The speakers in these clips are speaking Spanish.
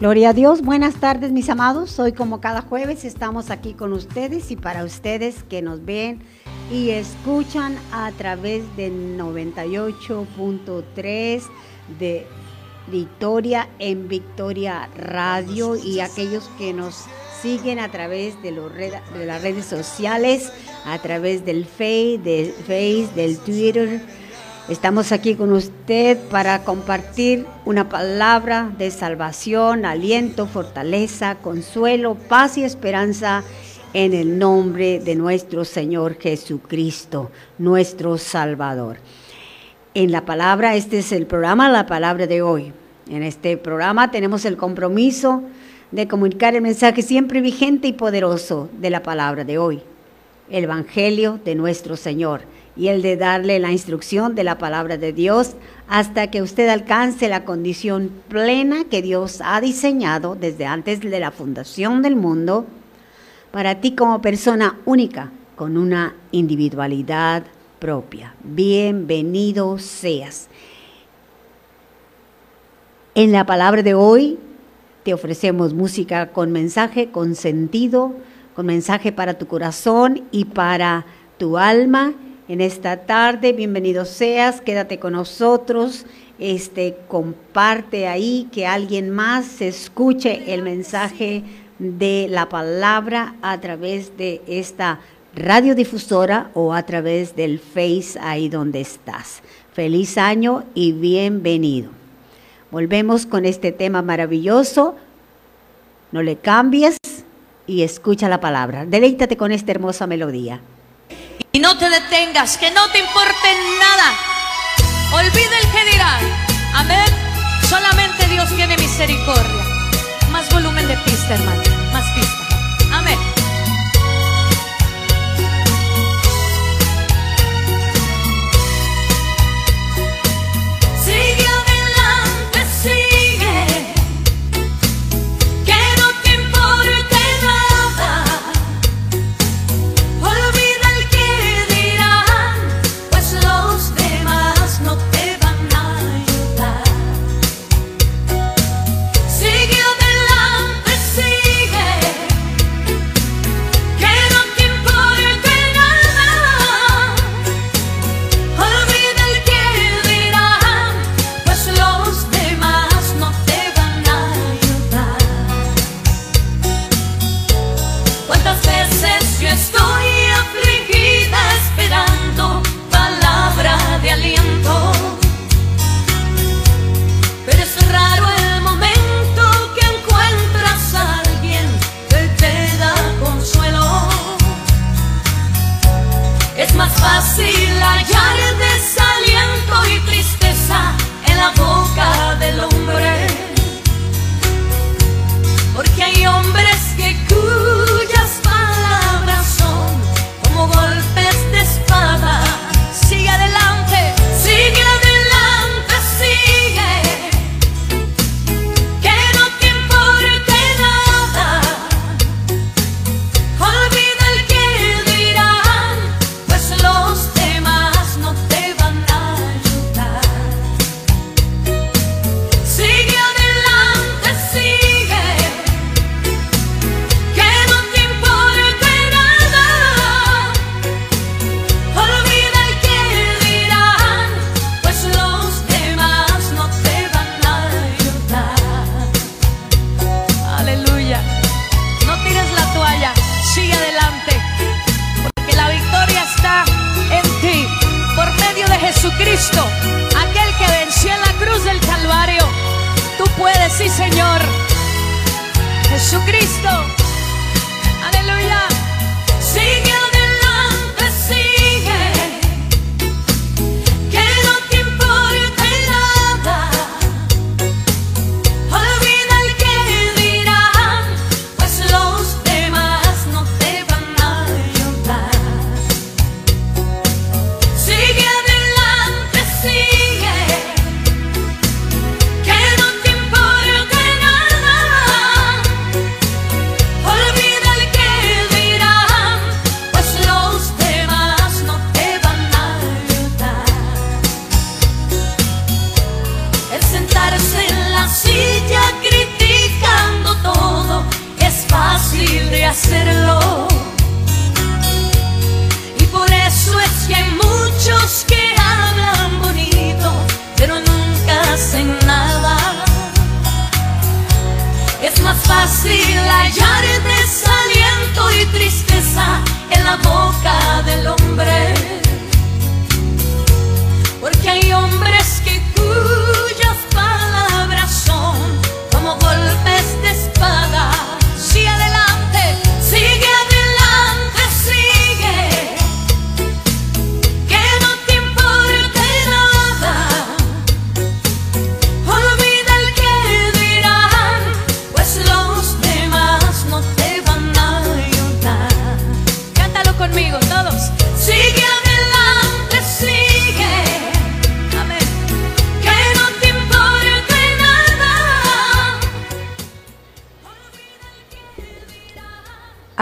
Gloria a Dios, buenas tardes mis amados. Hoy como cada jueves estamos aquí con ustedes y para ustedes que nos ven y escuchan a través del 98.3 de Victoria en Victoria Radio y aquellos que nos siguen a través de, los de las redes sociales, a través del Face, del, Face, del Twitter Estamos aquí con usted para compartir una palabra de salvación, aliento, fortaleza, consuelo, paz y esperanza en el nombre de nuestro Señor Jesucristo, nuestro Salvador. En la palabra, este es el programa, la palabra de hoy. En este programa tenemos el compromiso de comunicar el mensaje siempre vigente y poderoso de la palabra de hoy, el Evangelio de nuestro Señor y el de darle la instrucción de la palabra de Dios hasta que usted alcance la condición plena que Dios ha diseñado desde antes de la fundación del mundo para ti como persona única con una individualidad propia. Bienvenido seas. En la palabra de hoy te ofrecemos música con mensaje, con sentido, con mensaje para tu corazón y para tu alma en esta tarde. Bienvenido seas, quédate con nosotros. Este, comparte ahí que alguien más escuche el mensaje de la palabra a través de esta radiodifusora o a través del Face ahí donde estás. Feliz año y bienvenido. Volvemos con este tema maravilloso. No le cambies y escucha la palabra. Deleítate con esta hermosa melodía. Y no te detengas, que no te importe nada. Olvida el que dirá. Amén. Solamente Dios tiene misericordia. Más volumen de pista, hermano. Más pista. Amén. ¿Cuántas veces yo estoy? Jesucristo.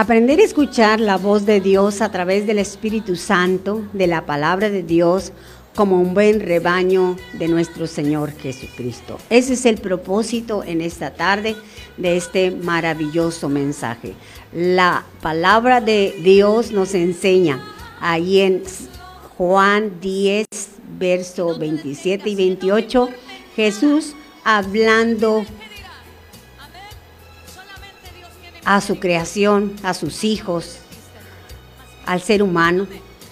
Aprender a escuchar la voz de Dios a través del Espíritu Santo, de la palabra de Dios, como un buen rebaño de nuestro Señor Jesucristo. Ese es el propósito en esta tarde de este maravilloso mensaje. La palabra de Dios nos enseña ahí en Juan 10, verso 27 y 28, Jesús hablando a su creación, a sus hijos, al ser humano.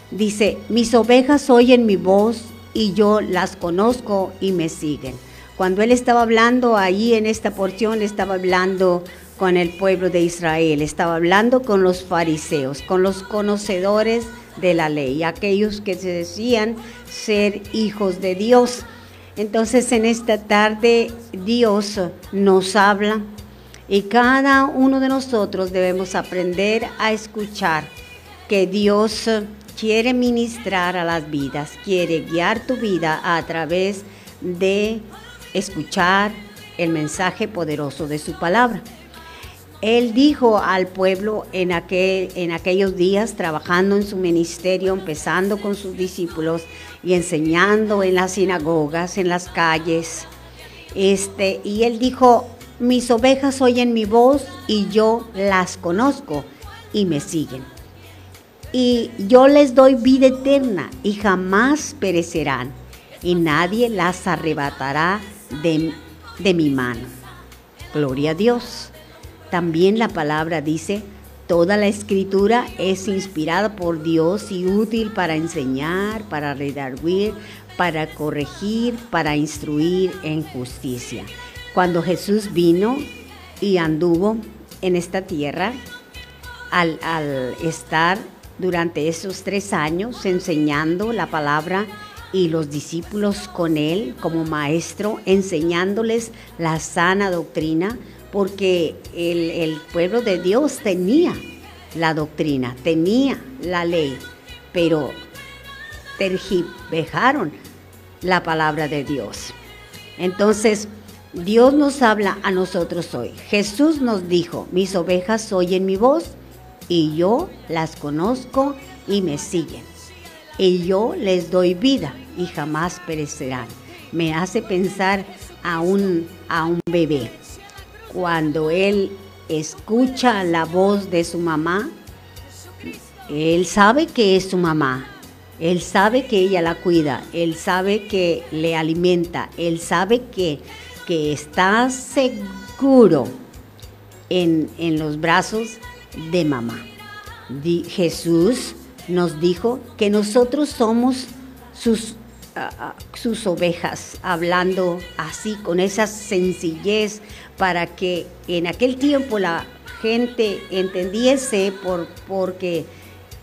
Dice, mis ovejas oyen mi voz y yo las conozco y me siguen. Cuando él estaba hablando ahí en esta porción, estaba hablando con el pueblo de Israel, estaba hablando con los fariseos, con los conocedores de la ley, aquellos que se decían ser hijos de Dios. Entonces en esta tarde Dios nos habla y cada uno de nosotros debemos aprender a escuchar que Dios quiere ministrar a las vidas, quiere guiar tu vida a través de escuchar el mensaje poderoso de su palabra. Él dijo al pueblo en, aquel, en aquellos días, trabajando en su ministerio, empezando con sus discípulos y enseñando en las sinagogas, en las calles, este, y él dijo, mis ovejas oyen mi voz y yo las conozco y me siguen. Y yo les doy vida eterna y jamás perecerán y nadie las arrebatará de, de mi mano. Gloria a Dios. También la palabra dice, toda la escritura es inspirada por Dios y útil para enseñar, para redarguir, para corregir, para instruir en justicia. Cuando Jesús vino y anduvo en esta tierra, al, estar durante esos tres años enseñando la palabra y los discípulos con él como maestro, enseñándoles la sana doctrina, porque el, pueblo de Dios tenía la doctrina, tenía la ley, pero tergiversaron la palabra de Dios. Entonces, Dios nos habla a nosotros hoy. Jesús nos dijo, mis ovejas oyen mi voz y yo las conozco y me siguen. Y yo les doy vida y jamás perecerán. Me hace pensar a un, a un bebé. Cuando él escucha la voz de su mamá, él sabe que es su mamá. Él sabe que ella la cuida. Él sabe que le alimenta. Él sabe que, que está seguro en, en los brazos de mamá. Di, Jesús nos dijo que nosotros somos sus, uh, sus ovejas, hablando así, con esa sencillez, para que en aquel tiempo la gente entendiese por, porque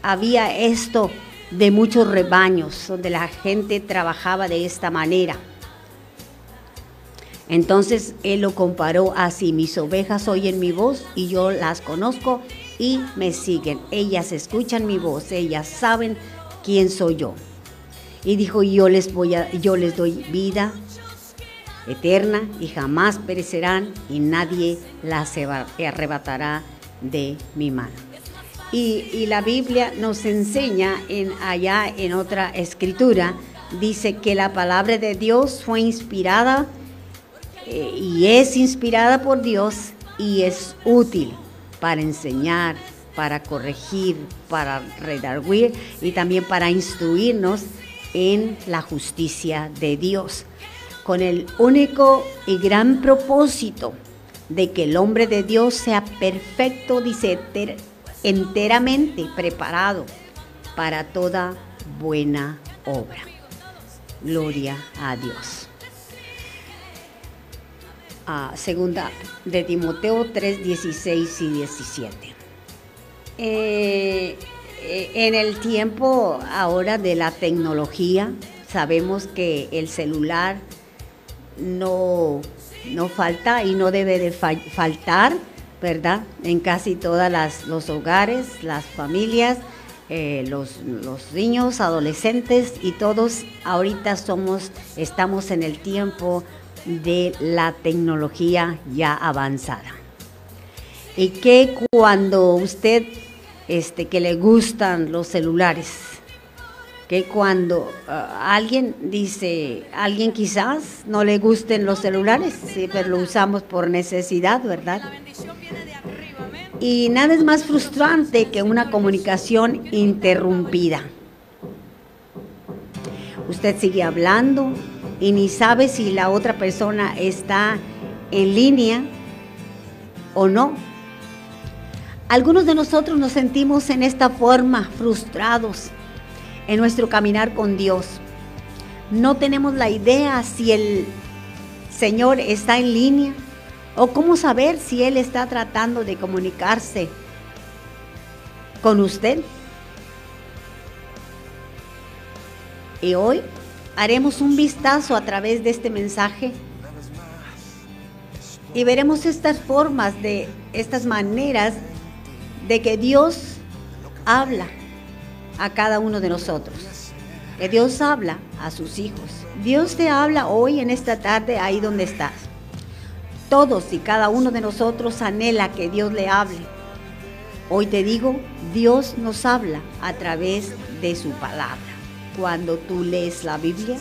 había esto de muchos rebaños, donde la gente trabajaba de esta manera. Entonces él lo comparó así, mis ovejas oyen mi voz y yo las conozco y me siguen. Ellas escuchan mi voz, ellas saben quién soy yo. Y dijo, yo les voy a, yo les doy vida eterna y jamás perecerán y nadie las arrebatará de mi mano. Y, y la Biblia nos enseña en allá en otra escritura, dice que la palabra de Dios fue inspirada eh, y es inspirada por Dios y es útil para enseñar, para corregir, para redarguir y también para instruirnos en la justicia de Dios, con el único y gran propósito de que el hombre de Dios sea perfecto, dice, enteramente preparado para toda buena obra. Gloria a Dios. Ah, segunda de Timoteo 3, 16 y 17. Eh, eh, en el tiempo ahora de la tecnología, sabemos que el celular no, no falta y no debe de faltar, ¿verdad? En casi todos los hogares, las familias, eh, los, los, niños, adolescentes y todos ahorita somos, estamos en el tiempo de la tecnología ya avanzada. Y que cuando usted, este, que le gustan los celulares, que cuando ah, alguien dice, alguien quizás no le gusten los celulares, sí, pero lo usamos por necesidad, ¿verdad? Y nada es más frustrante que una comunicación interrumpida. Usted sigue hablando y ni sabe si la otra persona está en línea o no. Algunos de nosotros nos sentimos en esta forma frustrados en nuestro caminar con Dios. No tenemos la idea si el Señor está en línea o cómo saber si Él está tratando de comunicarse con usted. Y hoy haremos un vistazo a través de este mensaje y veremos estas formas de estas maneras de que Dios habla a cada uno de nosotros. Que Dios habla a sus hijos. Dios te habla hoy en esta tarde ahí donde estás. Todos y cada uno de nosotros anhela que Dios le hable. Hoy te digo, Dios nos habla a través de su palabra. Cuando tú lees la Biblia,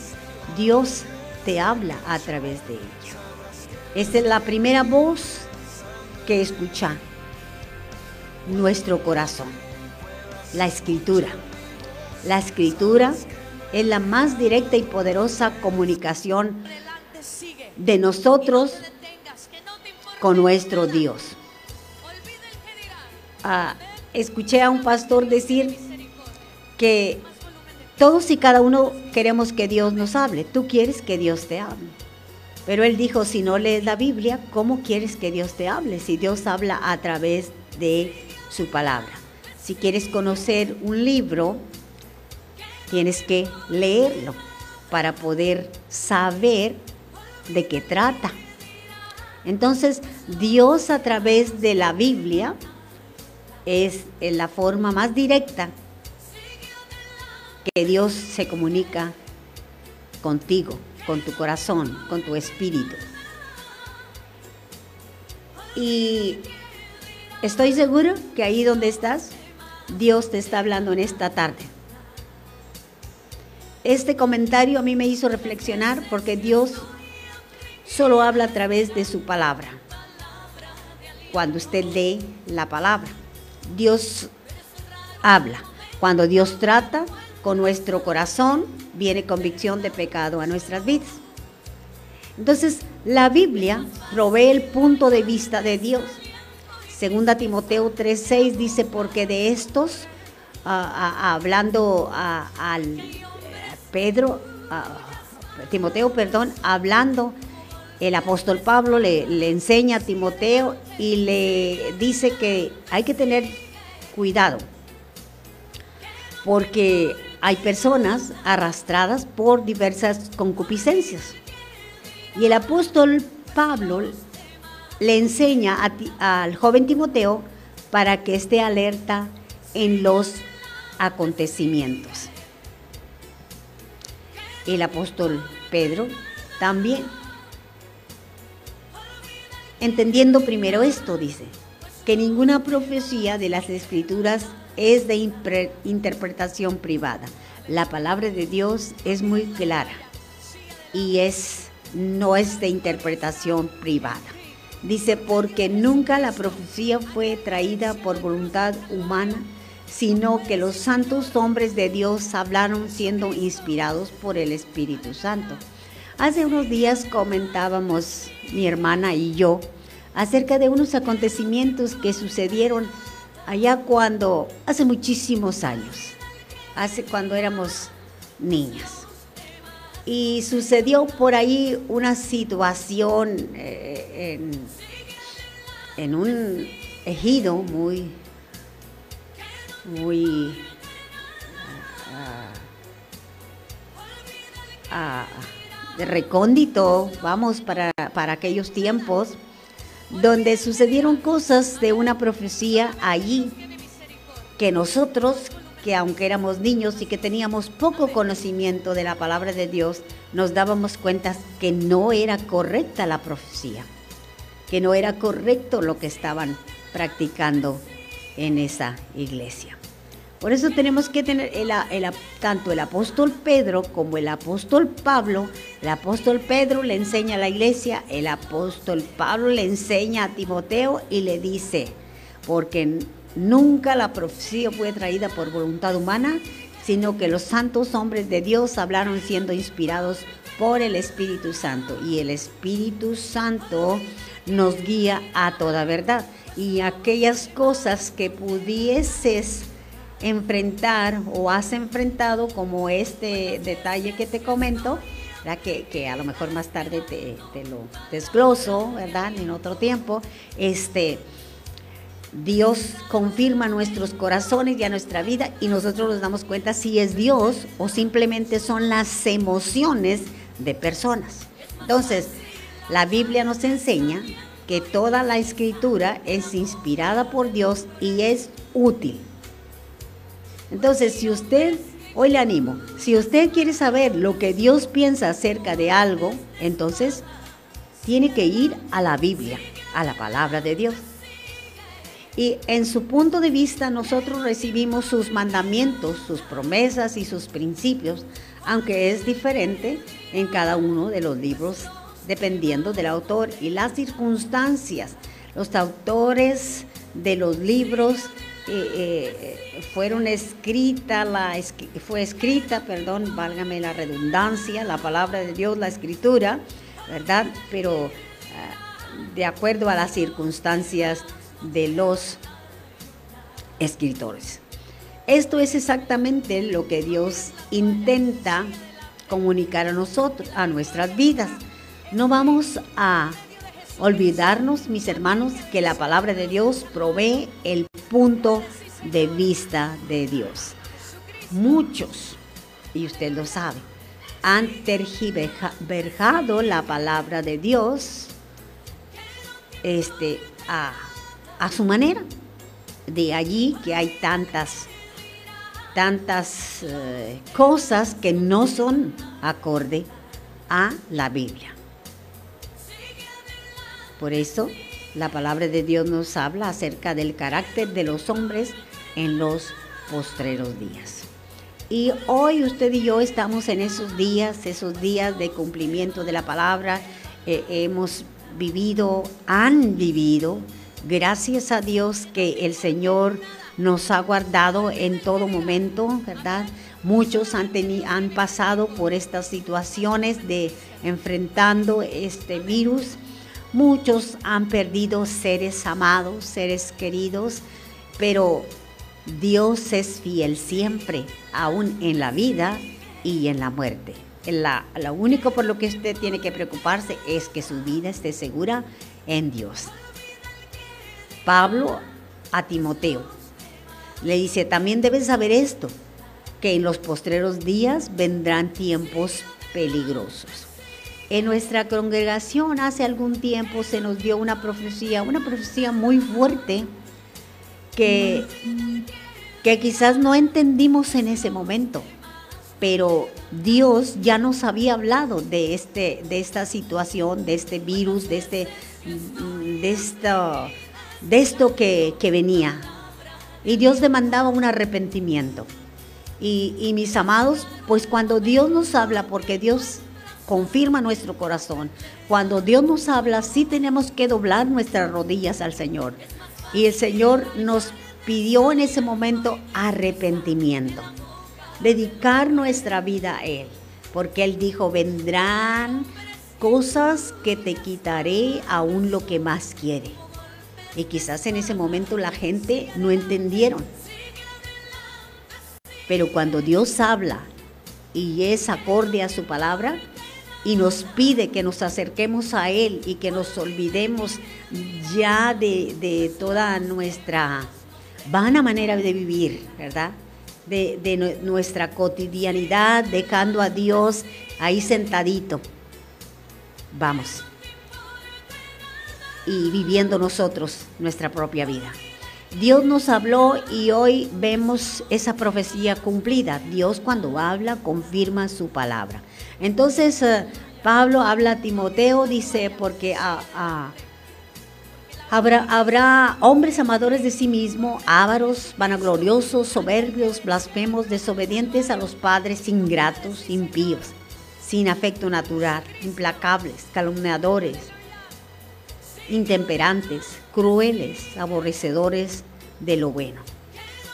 Dios te habla a través de ella. Esa es la primera voz que escucha nuestro corazón la escritura. La escritura es la más directa y poderosa comunicación de nosotros con nuestro Dios. Ah, escuché a un pastor decir que todos y cada uno queremos que Dios nos hable. Tú quieres que Dios te hable. Pero él dijo, si no lees la Biblia, ¿cómo quieres que Dios te hable? Si Dios habla a través de su palabra. Si quieres conocer un libro, tienes que leerlo para poder saber de qué trata. Entonces, Dios a través de la Biblia es la forma más directa que Dios se comunica contigo, con tu corazón, con tu espíritu. Y estoy seguro que ahí donde estás, Dios te está hablando en esta tarde. Este comentario a mí me hizo reflexionar porque Dios solo habla a través de su palabra. Cuando usted lee la palabra, Dios habla. Cuando Dios trata con nuestro corazón, viene convicción de pecado a nuestras vidas. Entonces, la Biblia provee el punto de vista de Dios. Segunda Timoteo 3:6 dice, porque de estos, hablando al Pedro, Timoteo, perdón, hablando, el apóstol Pablo le enseña a Timoteo y le dice que hay que tener cuidado, porque hay personas arrastradas por diversas concupiscencias. Y el apóstol Pablo le enseña al joven Timoteo para que esté alerta en los acontecimientos. El apóstol Pedro también. Entendiendo primero esto, dice, que ninguna profecía de las escrituras es de interpretación privada. La palabra de Dios es muy clara y es, no es de interpretación privada. Dice, porque nunca la profecía fue traída por voluntad humana, sino que los santos hombres de Dios hablaron siendo inspirados por el Espíritu Santo. Hace unos días comentábamos mi hermana y yo acerca de unos acontecimientos que sucedieron allá cuando, hace muchísimos años, hace cuando éramos niñas. Y sucedió por ahí una situación eh, en, un ejido muy, muy ah, recóndito, vamos, para, para aquellos tiempos, donde sucedieron cosas de una profecía allí que nosotros, que aunque éramos niños y que teníamos poco conocimiento de la palabra de Dios, nos dábamos cuenta que no era correcta la profecía, que no era correcto lo que estaban practicando en esa iglesia. Por eso tenemos que tener tanto el apóstol Pedro como el apóstol Pablo. El apóstol Pedro le enseña a la iglesia, el apóstol Pablo le enseña a Timoteo y le dice, porque nunca la profecía fue traída por voluntad humana, sino que los santos hombres de Dios hablaron siendo inspirados por el Espíritu Santo. Y el Espíritu Santo nos guía a toda verdad. Y aquellas cosas que pudieses enfrentar o has enfrentado como este detalle que te comento, que, que, a lo mejor más tarde te, lo desgloso, ¿verdad? En otro tiempo, este, Dios confirma nuestros corazones y a nuestra vida y nosotros nos damos cuenta si es Dios o simplemente son las emociones de personas. Entonces, la Biblia nos enseña que toda la escritura es inspirada por Dios y es útil entonces, si usted, hoy le animo, si usted quiere saber lo que Dios piensa acerca de algo, entonces tiene que ir a la Biblia, a la palabra de Dios. Y en su punto de vista nosotros recibimos sus mandamientos, sus promesas y sus principios, aunque es diferente en cada uno de los libros dependiendo del autor y las circunstancias. Los autores de los libros eh, fueron escrita, la, fue escrita, perdón, válgame la redundancia, la palabra de Dios, la escritura, ¿verdad? Pero ah, de acuerdo a las circunstancias de los escritores. Esto es exactamente lo que Dios intenta comunicar a nosotros, a nuestras vidas. No vamos a olvidarnos, mis hermanos, que la palabra de Dios provee el punto de vista de Dios. Muchos, y usted lo sabe, han tergiversado la palabra de Dios este, a, su manera. De allí que hay tantas, tantas eh, cosas que no son acorde a la Biblia. Por eso la palabra de Dios nos habla acerca del carácter de los hombres en los postreros días. Y hoy usted y yo estamos en esos días, esos días de cumplimiento de la palabra. Eh, hemos vivido, han vivido, gracias a Dios que el Señor nos ha guardado en todo momento, ¿verdad? Muchos han, han pasado por estas situaciones de enfrentando este virus Muchos han perdido seres amados, seres queridos, pero Dios es fiel siempre, aún en la vida y en la muerte. La, lo único por lo que usted tiene que preocuparse es que su vida esté segura en Dios. Pablo a Timoteo le dice, también debes saber esto, que en los postreros días vendrán tiempos peligrosos. En nuestra congregación hace algún tiempo se nos dio una profecía, una profecía muy fuerte que, que quizás no entendimos en ese momento, pero Dios ya nos había hablado de, este, de esta situación, de este virus, de, este, de, esto, esto que, venía. Y Dios demandaba un arrepentimiento. Y mis amados, pues cuando Dios nos habla, porque Dios confirma nuestro corazón. Cuando Dios nos habla, sí tenemos que doblar nuestras rodillas al Señor. Y el Señor nos pidió en ese momento arrepentimiento, dedicar nuestra vida a Él, porque Él dijo, vendrán cosas que te quitaré aún lo que más quiere. Y quizás en ese momento la gente no entendieron. Pero cuando Dios habla y es acorde a su palabra y nos pide que nos acerquemos a Él y que nos olvidemos ya de, toda nuestra vana manera de vivir, ¿verdad? De, de nuestra cotidianidad, dejando a Dios ahí sentadito. Vamos. Y viviendo nosotros nuestra propia vida. Dios nos habló y hoy vemos esa profecía cumplida. Dios cuando habla confirma su palabra. Entonces eh, Pablo habla a Timoteo, dice, porque habrá, habrá hombres amadores de sí mismo, ávaros, vanagloriosos, soberbios, blasfemos, desobedientes a los padres, ingratos, impíos, sin afecto natural, implacables, calumniadores intemperantes, crueles, aborrecedores de lo bueno,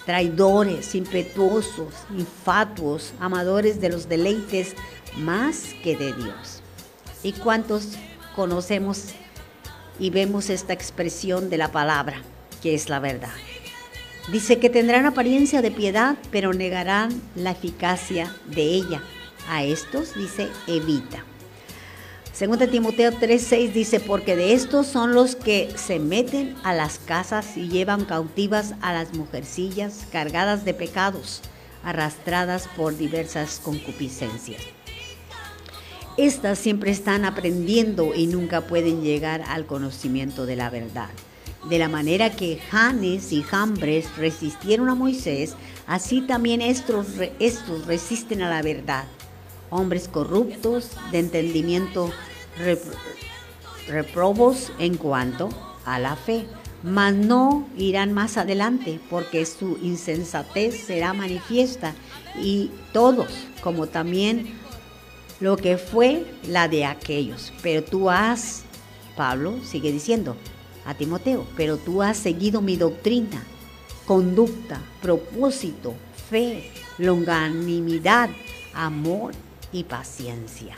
traidores, impetuosos, infatuos, amadores de los deleites más que de Dios. ¿Y cuántos conocemos y vemos esta expresión de la palabra, que es la verdad? Dice que tendrán apariencia de piedad, pero negarán la eficacia de ella. A estos dice evita. Segunda Timoteo 3:6 dice, porque de estos son los que se meten a las casas y llevan cautivas a las mujercillas cargadas de pecados, arrastradas por diversas concupiscencias. Estas siempre están aprendiendo y nunca pueden llegar al conocimiento de la verdad. De la manera que Janes y Jambres resistieron a Moisés, así también estos, estos resisten a la verdad. Hombres corruptos, de entendimiento reprobos en cuanto a la fe, mas no irán más adelante, porque su insensatez será manifiesta y todos, como también lo que fue la de aquellos. Pero tú has, Pablo sigue diciendo a Timoteo, pero tú has seguido mi doctrina, conducta, propósito, fe, longanimidad, amor y paciencia.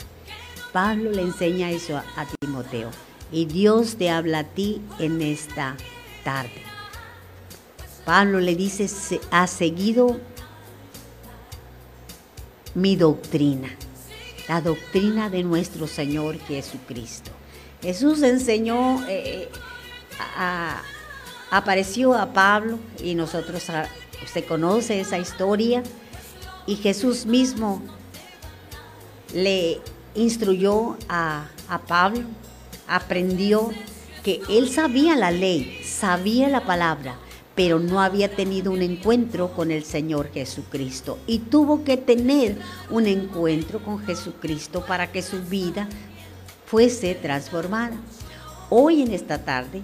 Pablo le enseña eso a, Timoteo. Y Dios te habla a ti en esta tarde. Pablo le dice, ha seguido mi doctrina, la doctrina de nuestro Señor Jesucristo. Jesús enseñó, eh, apareció a Pablo y nosotros, se conoce esa historia, y Jesús mismo le instruyó a, Pablo, aprendió que él sabía la ley, sabía la palabra, pero no había tenido un encuentro con el Señor Jesucristo y tuvo que tener un encuentro con Jesucristo para que su vida fuese transformada. Hoy en esta tarde,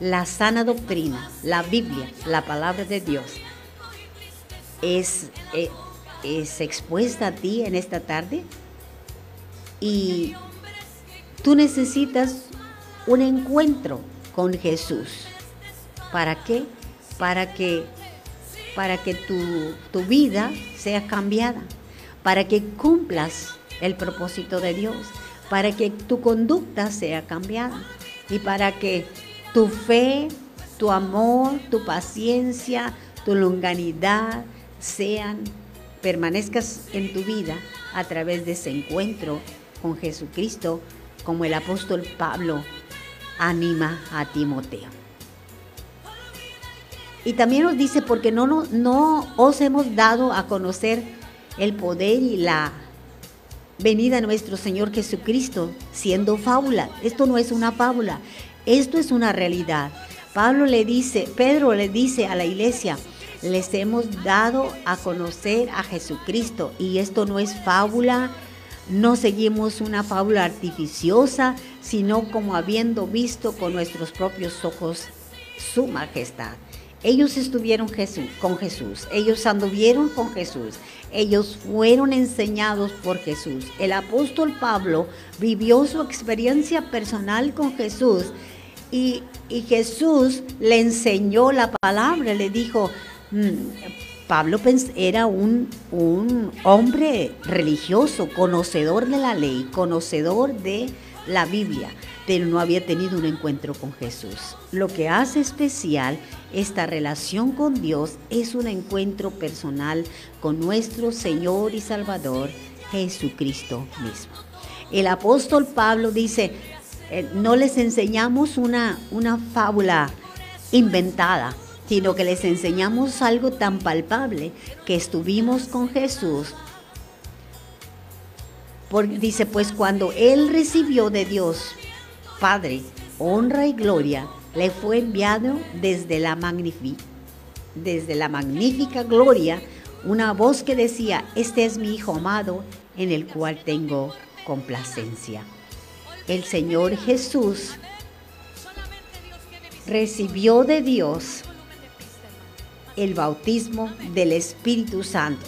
la sana doctrina, la Biblia, la palabra de Dios, es, eh, es expuesta a ti en esta tarde y tú necesitas un encuentro con Jesús. ¿Para qué? Para que, para que tu, tu vida sea cambiada, para que cumplas el propósito de Dios, para que tu conducta sea cambiada y para que tu fe, tu amor, tu paciencia, tu longanidad sean, permanezcas en tu vida a través de ese encuentro con Jesucristo, como el apóstol Pablo anima a Timoteo. Y también nos dice, porque no, no, no os hemos dado a conocer el poder y la venida de nuestro Señor Jesucristo siendo fábula. Esto no es una fábula, esto es una realidad. Pablo le dice, Pedro le dice a la iglesia, les hemos dado a conocer a Jesucristo y esto no es fábula, no seguimos una fábula artificiosa, sino como habiendo visto con nuestros propios ojos su majestad. Ellos estuvieron con Jesús, ellos anduvieron con Jesús, ellos fueron enseñados por Jesús. El apóstol Pablo vivió su experiencia personal con Jesús y, Jesús le enseñó la palabra, le dijo, mm, Pablo era un, un hombre religioso, conocedor de la ley, conocedor de la Biblia, pero no había tenido un encuentro con Jesús. Lo que hace especial esta relación con Dios es un encuentro personal con nuestro Señor y Salvador Jesucristo mismo. El apóstol Pablo dice, eh, no les enseñamos una, una fábula inventada, sino que les enseñamos algo tan palpable que estuvimos con Jesús. Porque dice, pues cuando Él recibió de Dios, Padre, honra y gloria, le fue enviado desde la, desde la magnífica gloria una voz que decía, este es mi Hijo amado en el cual tengo complacencia. El Señor Jesús recibió de Dios el bautismo del Espíritu Santo.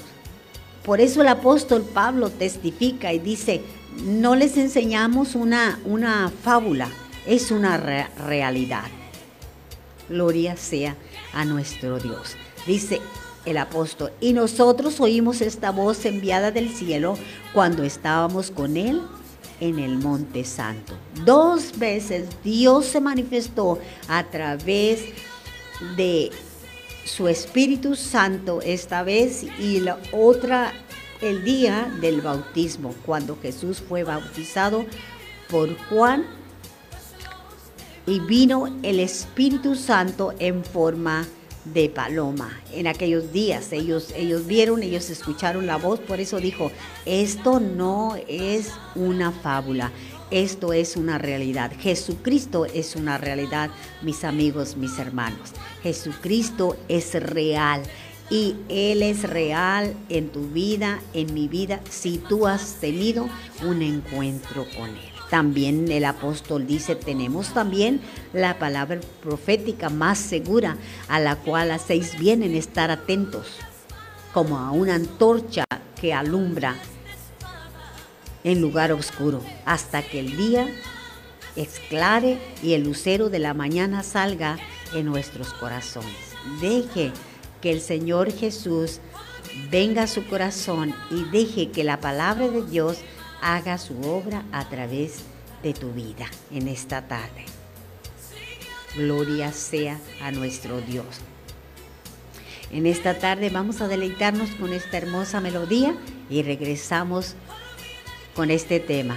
Por eso el apóstol Pablo testifica y dice, no les enseñamos una, una fábula, es una realidad. Gloria sea a nuestro Dios. Dice el apóstol, y nosotros oímos esta voz enviada del cielo cuando estábamos con él en el Monte Santo. Dos veces Dios se manifestó a través de su Espíritu Santo esta vez y la otra el día del bautismo, cuando Jesús fue bautizado por Juan y vino el Espíritu Santo en forma de paloma. En aquellos días ellos, ellos vieron, ellos escucharon la voz, por eso dijo, esto no es una fábula, esto es una realidad. Jesucristo es una realidad, mis amigos, mis hermanos. Jesucristo es real y Él es real en tu vida, en mi vida, si tú has tenido un encuentro con Él. También el apóstol dice, tenemos también la palabra profética más segura a la cual hacéis bien en estar atentos, como a una antorcha que alumbra en lugar oscuro, hasta que el día exclare y el lucero de la mañana salga en nuestros corazones. Deje que el Señor Jesús venga a su corazón y deje que la palabra de Dios haga su obra a través de tu vida en esta tarde. Gloria sea a nuestro Dios. En esta tarde vamos a deleitarnos con esta hermosa melodía y regresamos con este tema.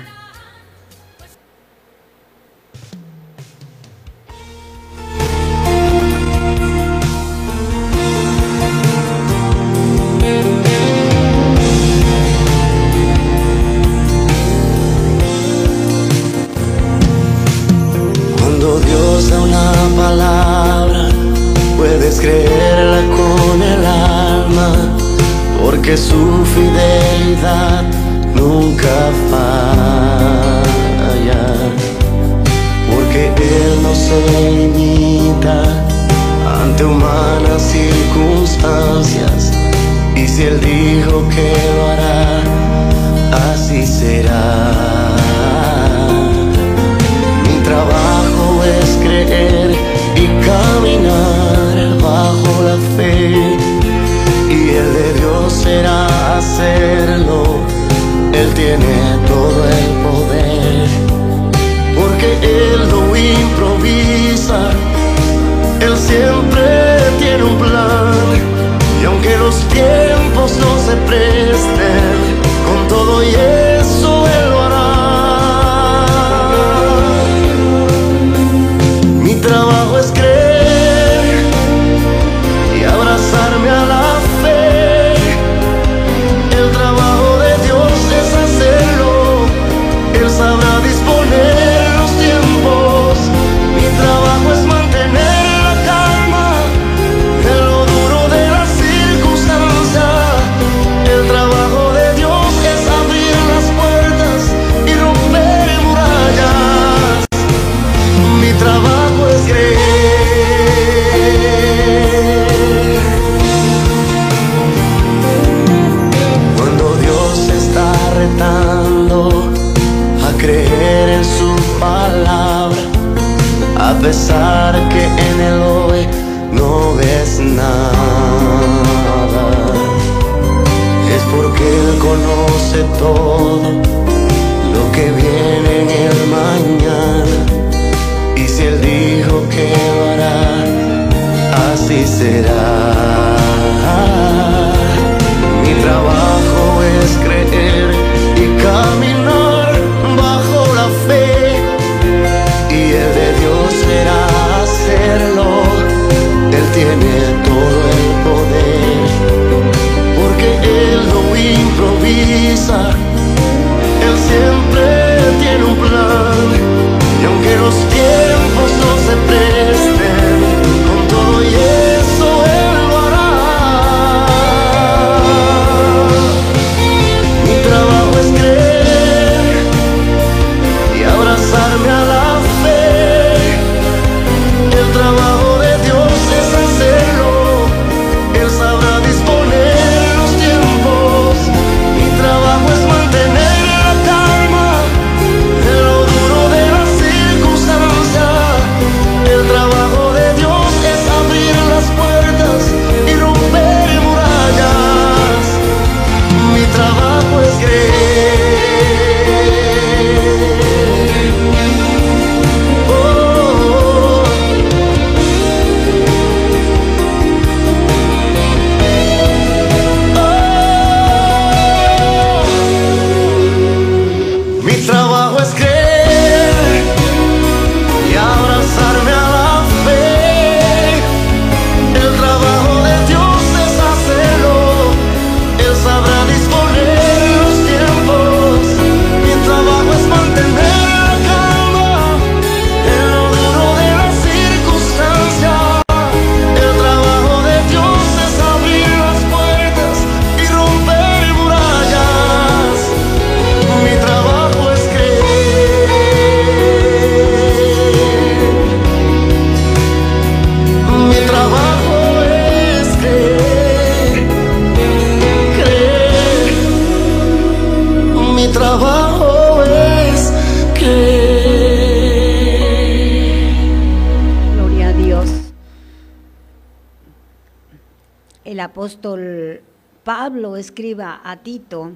A Tito,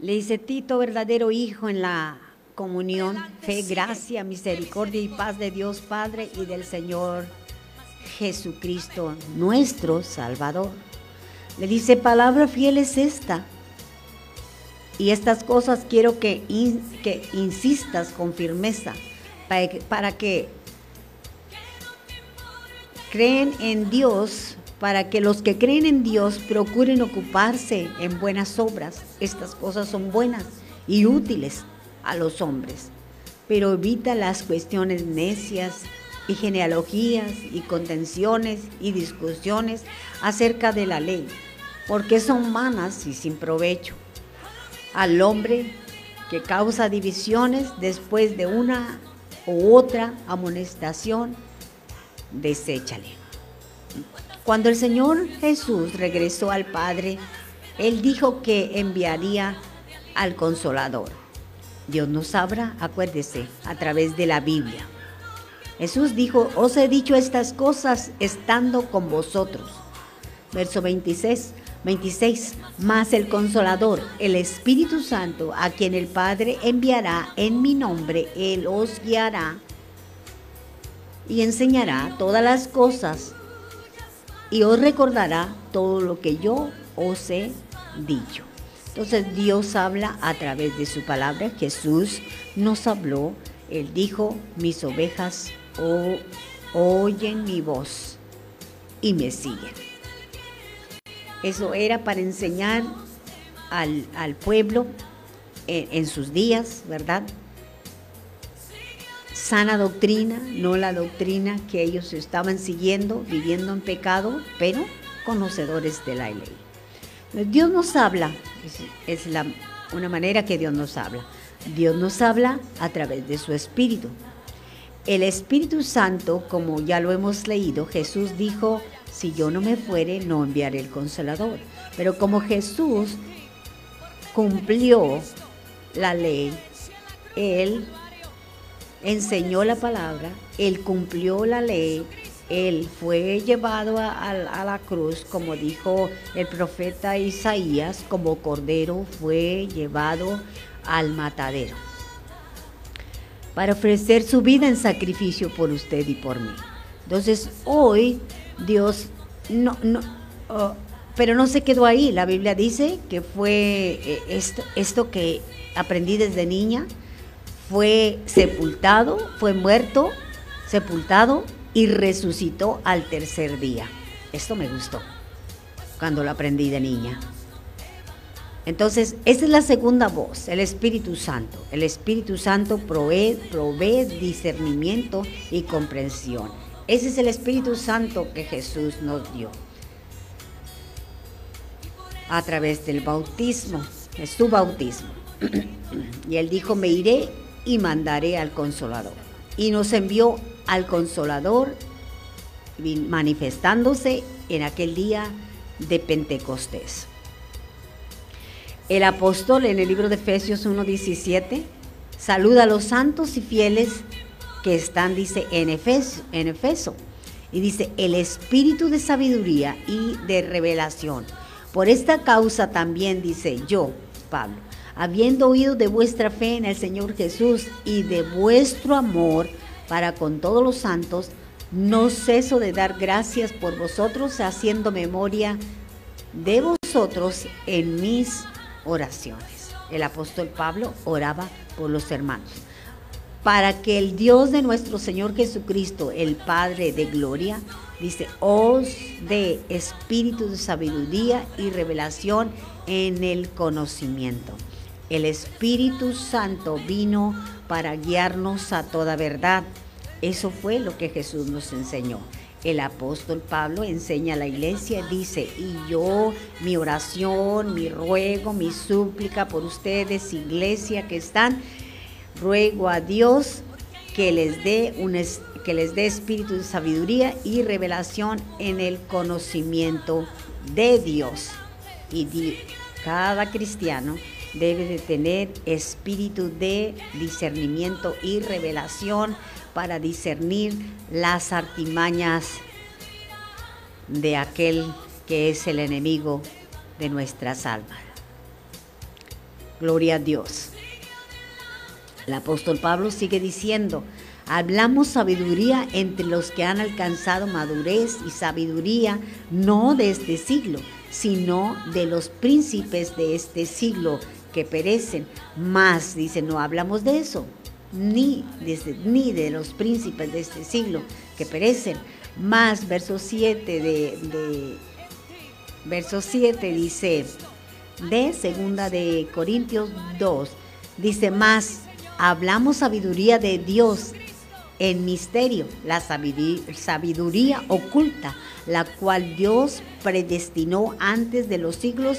le dice, Tito, verdadero hijo en la comunión, fe, gracia, misericordia y paz de Dios Padre y del Señor Jesucristo, nuestro Salvador. Le dice, palabra fiel es esta. Y estas cosas quiero que, in- que insistas con firmeza para que, para que creen en Dios, para que los que creen en Dios procuren ocuparse en buenas obras. Estas cosas son buenas y útiles a los hombres, pero evita las cuestiones necias y genealogías y contenciones y discusiones acerca de la ley, porque son vanas y sin provecho. Al hombre que causa divisiones después de una u otra amonestación, deséchale. Cuando el Señor Jesús regresó al Padre, Él dijo que enviaría al Consolador. Dios nos habla, acuérdese, a través de la Biblia. Jesús dijo, os he dicho estas cosas estando con vosotros. Verso 26, 26, más el consolador, el Espíritu Santo, a quien el Padre enviará en mi nombre, Él os guiará y enseñará todas las cosas y os recordará todo lo que yo os he dicho. Entonces Dios habla a través de su palabra. Jesús nos habló. Él dijo, mis ovejas o- oyen mi voz y me siguen. Eso era para enseñar al, pueblo en sus días, ¿verdad? Sana doctrina, no la doctrina que ellos estaban siguiendo, viviendo en pecado, pero conocedores de la ley. Dios nos habla, es, la, una manera que Dios nos habla. Dios nos habla a través de su Espíritu. El Espíritu Santo, como ya lo hemos leído, Jesús dijo, si yo no me fuere, no enviaré el consolador. Pero como Jesús cumplió la ley, Él enseñó la palabra, Él cumplió la ley, Él fue llevado a, la cruz, como dijo el profeta Isaías, como cordero fue llevado al matadero, para ofrecer su vida en sacrificio por usted y por mí. Entonces hoy Dios no, no oh, pero no se quedó ahí. La Biblia dice que fue eh, esto, esto que aprendí desde niña, fue sepultado, fue muerto, sepultado y resucitó al tercer día. Esto me gustó cuando lo aprendí de niña. Entonces, esa es la segunda voz, el Espíritu Santo. El Espíritu Santo provee, provee discernimiento y comprensión. Ese es el Espíritu Santo que Jesús nos dio a través del bautismo, es su bautismo. y él dijo, me iré y mandaré al consolador. Y nos envió al consolador manifestándose en aquel día de Pentecostés. El apóstol en el libro de Efesios 1.17 saluda a los santos y fieles que están, dice, en Efeso, en Efeso. Y dice, el espíritu de sabiduría y de revelación. Por esta causa también, dice yo, Pablo, habiendo oído de vuestra fe en el Señor Jesús y de vuestro amor para con todos los santos, no ceso de dar gracias por vosotros, haciendo memoria de vosotros en mis oraciones. El apóstol Pablo oraba por los hermanos. Para que el Dios de nuestro Señor Jesucristo, el Padre de Gloria, dice, os de espíritu de sabiduría y revelación en el conocimiento. El Espíritu Santo vino para guiarnos a toda verdad eso fue lo que Jesús nos enseñó. El apóstol Pablo enseña a la iglesia, dice, y yo, mi oración, mi ruego, mi súplica por ustedes, iglesia que están, ruego a Dios que les dé un que les dé espíritu de sabiduría y revelación en el conocimiento de Dios. Y cada cristiano debe de tener espíritu de discernimiento y revelación para discernir las artimañas de aquel que es el enemigo de nuestras almas. Gloria a Dios. El apóstol Pablo sigue diciendo, hablamos sabiduría entre los que han alcanzado madurez y sabiduría no de este siglo, sino de los príncipes de este siglo que perecen. Más, dice, no hablamos de eso, ni, ni de los príncipes de este siglo que perecen. Más, verso 7 de, verso 7 dice, de segunda de Corintios 2, dice más, hablamos sabiduría de Dios en misterio, la sabiduría oculta, la cual Dios predestinó antes de los siglos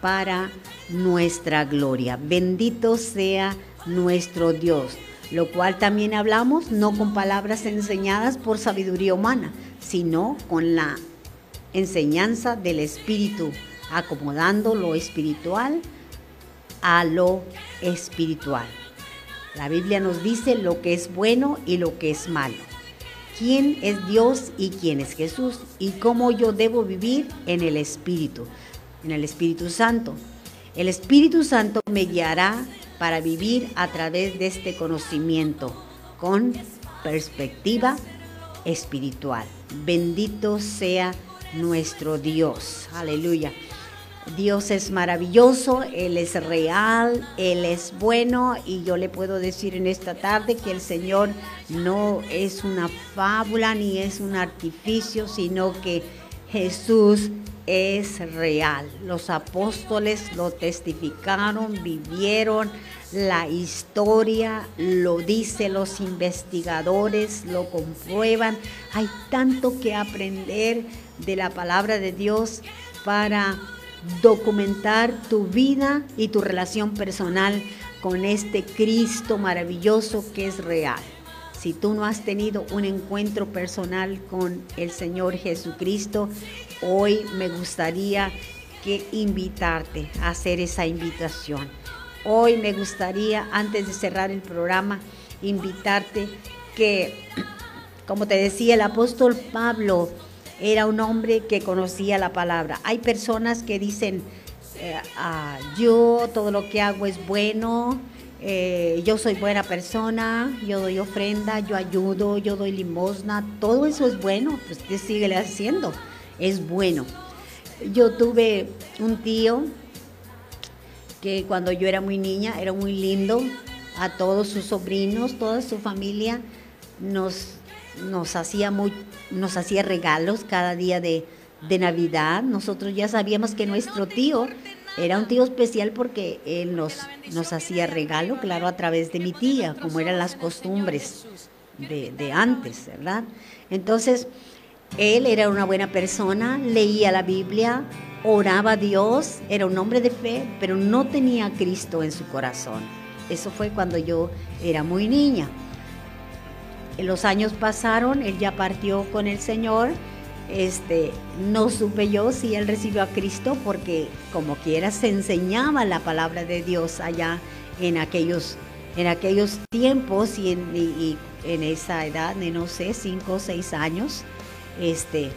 para nuestra gloria. Bendito sea nuestro Dios, lo cual también hablamos no con palabras enseñadas por sabiduría humana, sino con la enseñanza del Espíritu, acomodando lo espiritual a lo espiritual. La Biblia nos dice lo que es bueno y lo que es malo. ¿Quién es Dios y quién es Jesús? Y cómo yo debo vivir en el Espíritu, el Espíritu Santo. El Espíritu Santo me guiará para vivir a través de este conocimiento con perspectiva espiritual. Bendito sea nuestro Dios. Aleluya. Dios es maravilloso, Él es real, Él es bueno y yo le puedo decir en esta tarde que el Señor no es una fábula ni es un artificio, sino que Jesús es real. Los apóstoles lo testificaron, vivieron la historia, lo dicen los investigadores, lo comprueban. Hay tanto que aprender de la palabra de Dios para documentar tu vida y tu relación personal con este Cristo maravilloso que es real. Si tú no has tenido un encuentro personal con el Señor Jesucristo, hoy me gustaría que invitarte a hacer esa invitación. Hoy me gustaría, antes de cerrar el programa, invitarte que, como te decía, el apóstol Pablo era un hombre que conocía la palabra. Hay personas que dicen, eh, ah, yo todo lo que hago es bueno, eh, yo soy buena persona, yo doy ofrenda, yo ayudo, yo doy limosna, todo eso es bueno, pues usted sigue haciendo, es bueno. Yo tuve un tío que cuando yo era muy niña era muy lindo, a todos sus sobrinos, toda su familia nos, nos, hacía, muy, nos hacía regalos cada día de, de Navidad. Nosotros ya sabíamos que nuestro tío era un tío especial porque él nos, nos hacía regalo, claro, a través de mi tía, como eran las costumbres de, antes, ¿verdad? Entonces, él era una buena persona, leía la Biblia, oraba a Dios, era un hombre de fe, pero no tenía a Cristo en su corazón. Eso fue cuando yo era muy niña. Los años pasaron, él ya partió con el Señor este, no supe yo si él recibió a Cristo porque como quiera se enseñaba la palabra de Dios allá en aquellos, en aquellos tiempos y en, en esa edad de no sé, cinco o seis años, este,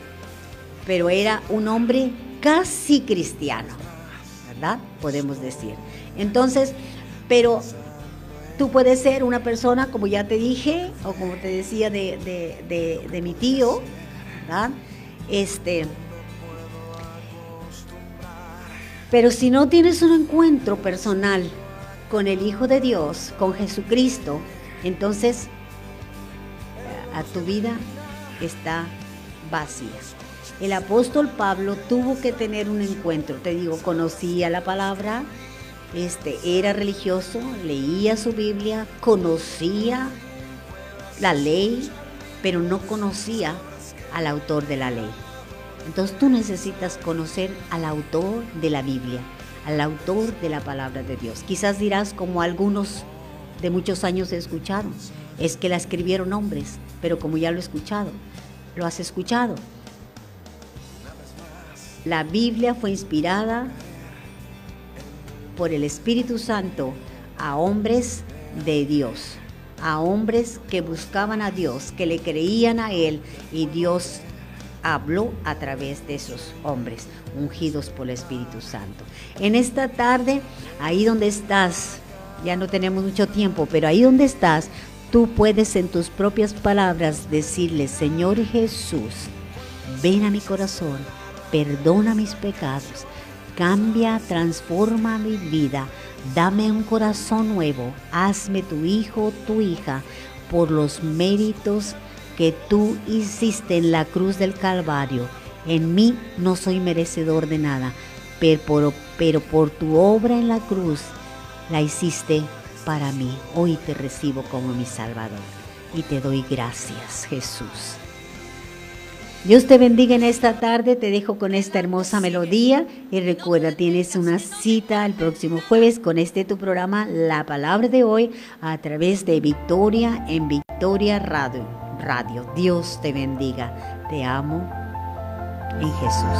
pero era un hombre casi cristiano, ¿verdad? Podemos decir. Entonces, pero tú puedes ser una persona, como ya te dije, o como te decía de, de, mi tío, ¿verdad? Este, pero si no tienes un encuentro personal con el Hijo de Dios, con Jesucristo, entonces eh, a tu vida está vacía. El apóstol Pablo tuvo que tener un encuentro, te digo, conocía la palabra, este, era religioso, leía su Biblia, conocía la ley, pero no conocía al autor de la ley. Entonces tú necesitas conocer al autor de la Biblia, al autor de la palabra de Dios. Quizás dirás, como algunos de muchos años he escuchado, es que la escribieron hombres, pero como ya lo he escuchado, lo has escuchado. La Biblia fue inspirada por el Espíritu Santo a hombres de Dios a hombres que buscaban a Dios, que le creían a Él y Dios habló a través de esos hombres ungidos por el Espíritu Santo. En esta tarde, ahí donde estás, ya no tenemos mucho tiempo, pero ahí donde estás, tú puedes en tus propias palabras decirle, Señor Jesús, ven a mi corazón, perdona mis pecados, cambia, transforma mi vida Dame un corazón nuevo, hazme tu hijo, tu hija, por los méritos que tú hiciste en la cruz del Calvario. En mí no soy merecedor de nada, pero por, pero por tu obra en la cruz la hiciste para mí. Hoy te recibo como mi Salvador y te doy gracias, Jesús. Dios te bendiga en esta tarde, te dejo con esta hermosa melodía y recuerda, tienes una cita el próximo jueves con este tu programa La Palabra de hoy a través de Victoria en Victoria Radio. Radio. Dios te bendiga, te amo en Jesús.